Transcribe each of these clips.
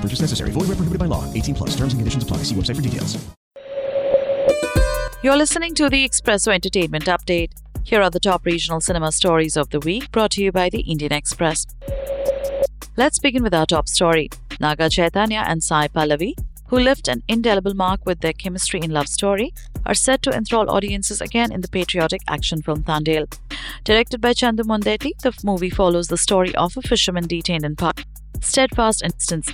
Purchase necessary. Void where prohibited by law. 18 plus. Terms and conditions apply. See website for details. You're listening to the Expresso Entertainment Update. Here are the top regional cinema stories of the week brought to you by the Indian Express. Let's begin with our top story. Naga Chaitanya and Sai Pallavi, who left an indelible mark with their chemistry in Love Story, are set to enthrall audiences again in the patriotic action film Thandel. Directed by Chandu Mondeti, the movie follows the story of a fisherman detained in Pak. Steadfast instance.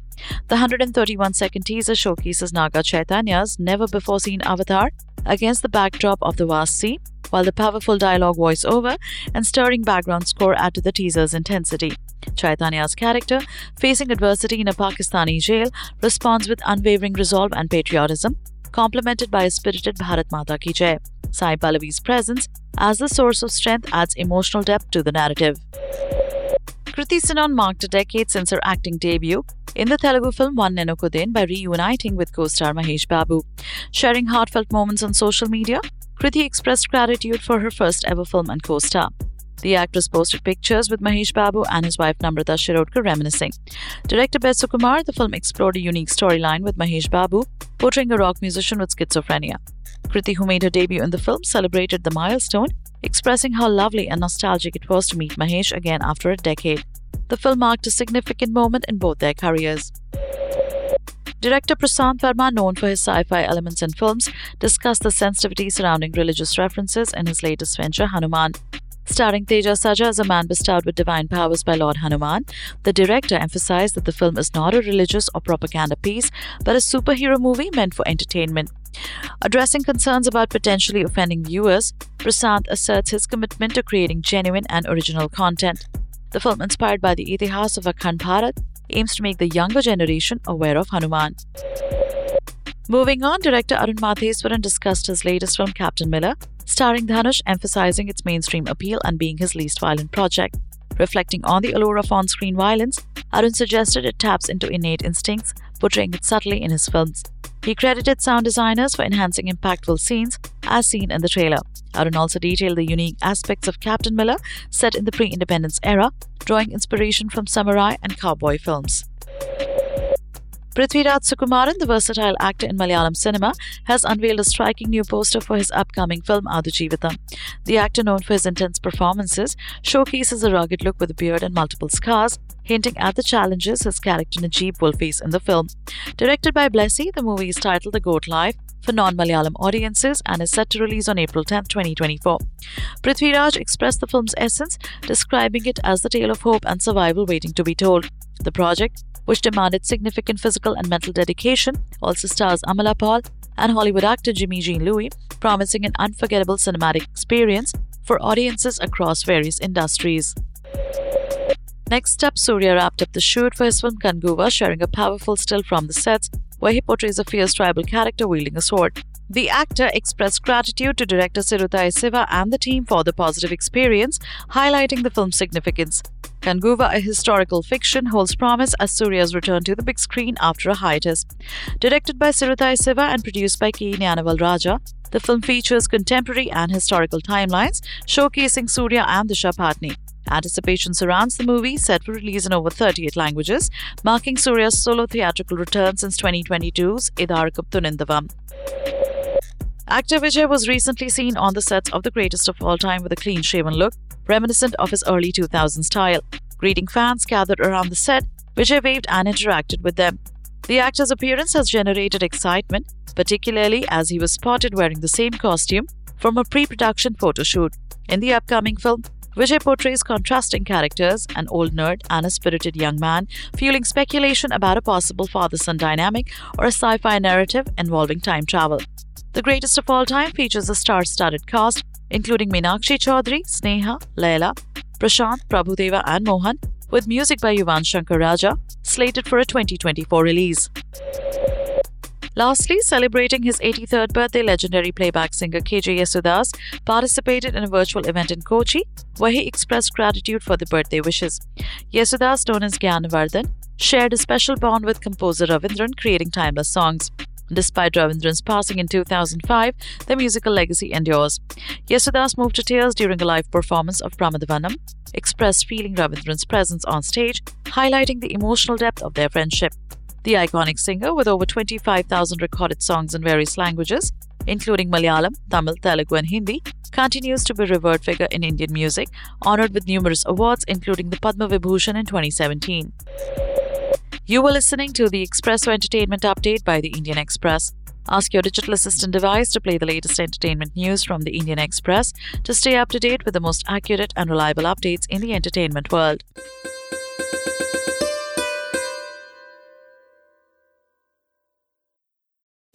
The 131 second teaser showcases Naga Chaitanya's never before seen avatar against the backdrop of the vast sea, while the powerful dialogue voiceover and stirring background score add to the teaser's intensity. Chaitanya's character, facing adversity in a Pakistani jail, responds with unwavering resolve and patriotism, complemented by a spirited Bharat Mata Ki Jai. Sai Pallavi's presence as the source of strength adds emotional depth to the narrative. Kriti Sanon marked a decade since her acting debut in the Telugu film One Nenokkadine by reuniting with co-star Mahesh Babu. Sharing heartfelt moments on social media, Kriti expressed gratitude for her first ever film and co-star. The actress posted pictures with Mahesh Babu and his wife Namrata Shirodkar reminiscing. Director by Sukumar, the film explored a unique storyline with Mahesh Babu portraying a rock musician with schizophrenia. Kriti, who made her debut in the film, celebrated the milestone, expressing how lovely and nostalgic it was to meet Mahesh again after a decade. The film marked a significant moment in both their careers. Director Prasanth Varma, known for his sci fi elements in films, discussed the sensitivity surrounding religious references in his latest venture, Hanuman. Starring Teja Sajja as a man bestowed with divine powers by Lord Hanuman, the director emphasized that the film is not a religious or propaganda piece, but a superhero movie meant for entertainment. Addressing concerns about potentially offending viewers, Prasanth asserts his commitment to creating genuine and original content. The film, inspired by the Itihas of Akhand Bharat, aims to make the younger generation aware of Hanuman. Moving on, director Arun Matheswaran discussed his latest film, Captain Miller, starring Dhanush, emphasizing its mainstream appeal and being his least violent project. Reflecting on the allure of on screen violence, Arun suggested it taps into innate instincts, portraying it subtly in his films. He credited sound designers for enhancing impactful scenes, as seen in the trailer. Arun also detailed the unique aspects of Captain Miller, set in the pre independence era, drawing inspiration from samurai and cowboy films. Prithviraj Sukumaran, the versatile actor in Malayalam cinema, has unveiled a striking new poster for his upcoming film Adu The actor, known for his intense performances, showcases a rugged look with a beard and multiple scars, hinting at the challenges his character Najib will face in the film. Directed by Blessy, the movie is titled The Goat Life for non-Malayalam audiences and is set to release on April 10, 2024. Prithviraj expressed the film's essence, describing it as the tale of hope and survival waiting to be told. The project, which demanded significant physical and mental dedication, also stars Amala Paul and Hollywood actor Jimmy Jean Louis, promising an unforgettable cinematic experience for audiences across various industries. Next up, Surya wrapped up the shoot for his film Kanguva, sharing a powerful still from the sets where he portrays a fierce tribal character wielding a sword. The actor expressed gratitude to director Siruthai Siva and the team for the positive experience, highlighting the film's significance. Kanguva, a historical fiction, holds promise as Surya's return to the big screen after a hiatus. Directed by Siruthai Siva and produced by K. Gnanavel Raja, the film features contemporary and historical timelines, showcasing Surya and Disha Patni. Anticipation surrounds the movie, set for release in over 38 languages, marking Surya's solo theatrical return since 2022's Etharkkum Thunindhavan. Actor Vijay was recently seen on the sets of The Greatest of All Time with a clean shaven look, reminiscent of his early 2000s style. Greeting fans gathered around the set, Vijay waved and interacted with them. The actor's appearance has generated excitement, particularly as he was spotted wearing the same costume from a pre production photo shoot. In the upcoming film, Vijay portrays contrasting characters an old nerd and a spirited young man, fueling speculation about a possible father son dynamic or a sci fi narrative involving time travel. The Greatest of All Time features a star studded cast, including Meenakshi Chaudhary, Sneha, Laila, Prashant, Prabhudeva, and Mohan, with music by Yuvan Shankar Raja, slated for a 2024 release. Lastly, celebrating his 83rd birthday, legendary playback singer KJ Yesudas participated in a virtual event in Kochi where he expressed gratitude for the birthday wishes. Yesudas, known as Gaanagandharvan, shared a special bond with composer Ravindran, creating timeless songs. Despite Ravindran's passing in 2005, the musical legacy endures. Yesudas moved to tears during a live performance of Pramadavanam, expressed feeling Ravindran's presence on stage, highlighting the emotional depth of their friendship. The iconic singer, with over 25,000 recorded songs in various languages, including Malayalam, Tamil, Telugu, and Hindi, continues to be a revered figure in Indian music, honored with numerous awards, including the Padma Vibhushan in 2017. You were listening to the Expresso Entertainment Update by the Indian Express. Ask your digital assistant device to play the latest entertainment news from the Indian Express to stay up to date with the most accurate and reliable updates in the entertainment world.